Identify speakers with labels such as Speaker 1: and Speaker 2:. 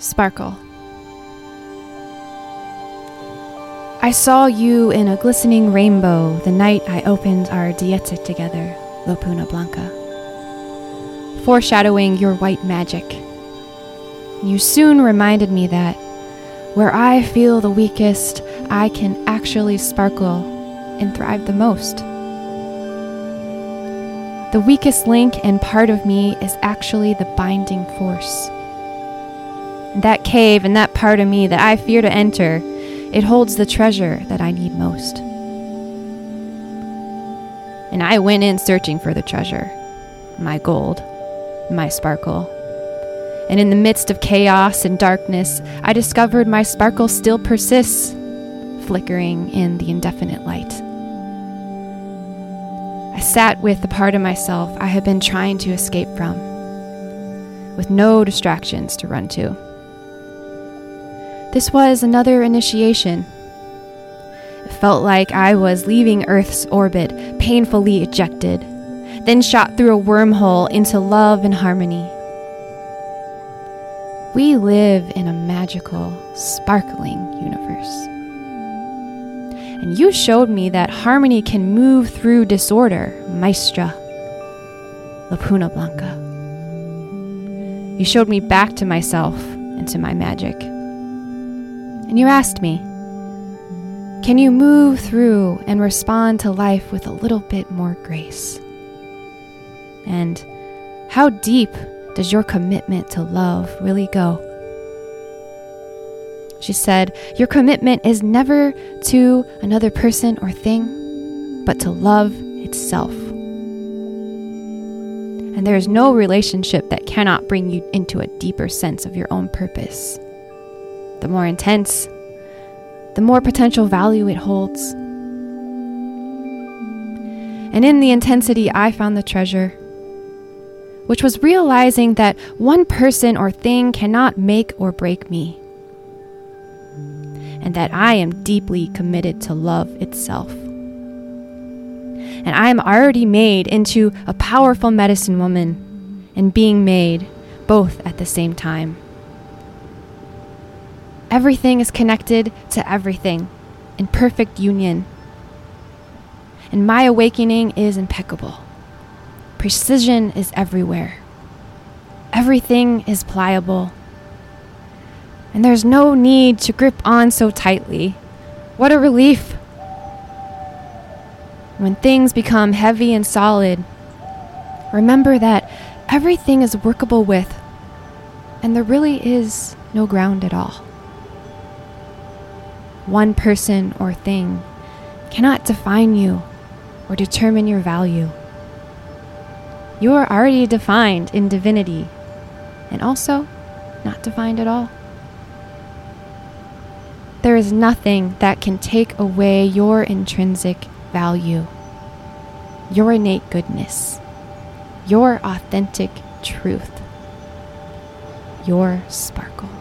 Speaker 1: Sparkle. I saw you in a glistening rainbow the night I opened our dieta together, Lupuna Blanca, foreshadowing your white magic. You soon reminded me that where I feel the weakest, I can actually sparkle and thrive the most. The weakest link and part of me is actually the binding force. That cave and that part of me that I fear to enter, it holds the treasure that I need most. And I went in searching for the treasure, my gold, my sparkle. And in the midst of chaos and darkness, I discovered my sparkle still persists, flickering in the indefinite light. I sat with the part of myself I had been trying to escape from, with no distractions to run to. This was another initiation. It felt like I was leaving Earth's orbit, painfully ejected, then shot through a wormhole into love and harmony. We live in a magical, sparkling universe. And you showed me that harmony can move through disorder, Maestra, Lupuna Blanca. You showed me back to myself and to my magic. And you asked me, can you move through and respond to life with a little bit more grace? And how deep does your commitment to love really go? She said, Your commitment is never to another person or thing, but to love itself. And there is no relationship that cannot bring you into a deeper sense of your own purpose. The more intense, the more potential value it holds. And in the intensity, I found the treasure which was realizing that one person or thing cannot make or break me, and that I am deeply committed to love itself. And I am already made into a powerful medicine woman and being made both at the same time. Everything is connected to everything in perfect union. And my awakening is impeccable. Precision is everywhere. Everything is pliable. And there's no need to grip on so tightly. What a relief! When things become heavy and solid, remember that everything is workable with, and there really is no ground at all. One person or thing cannot define you or determine your value. You are already defined in divinity, and also not defined at all. There is nothing that can take away your intrinsic value, your innate goodness, your authentic truth, your sparkle.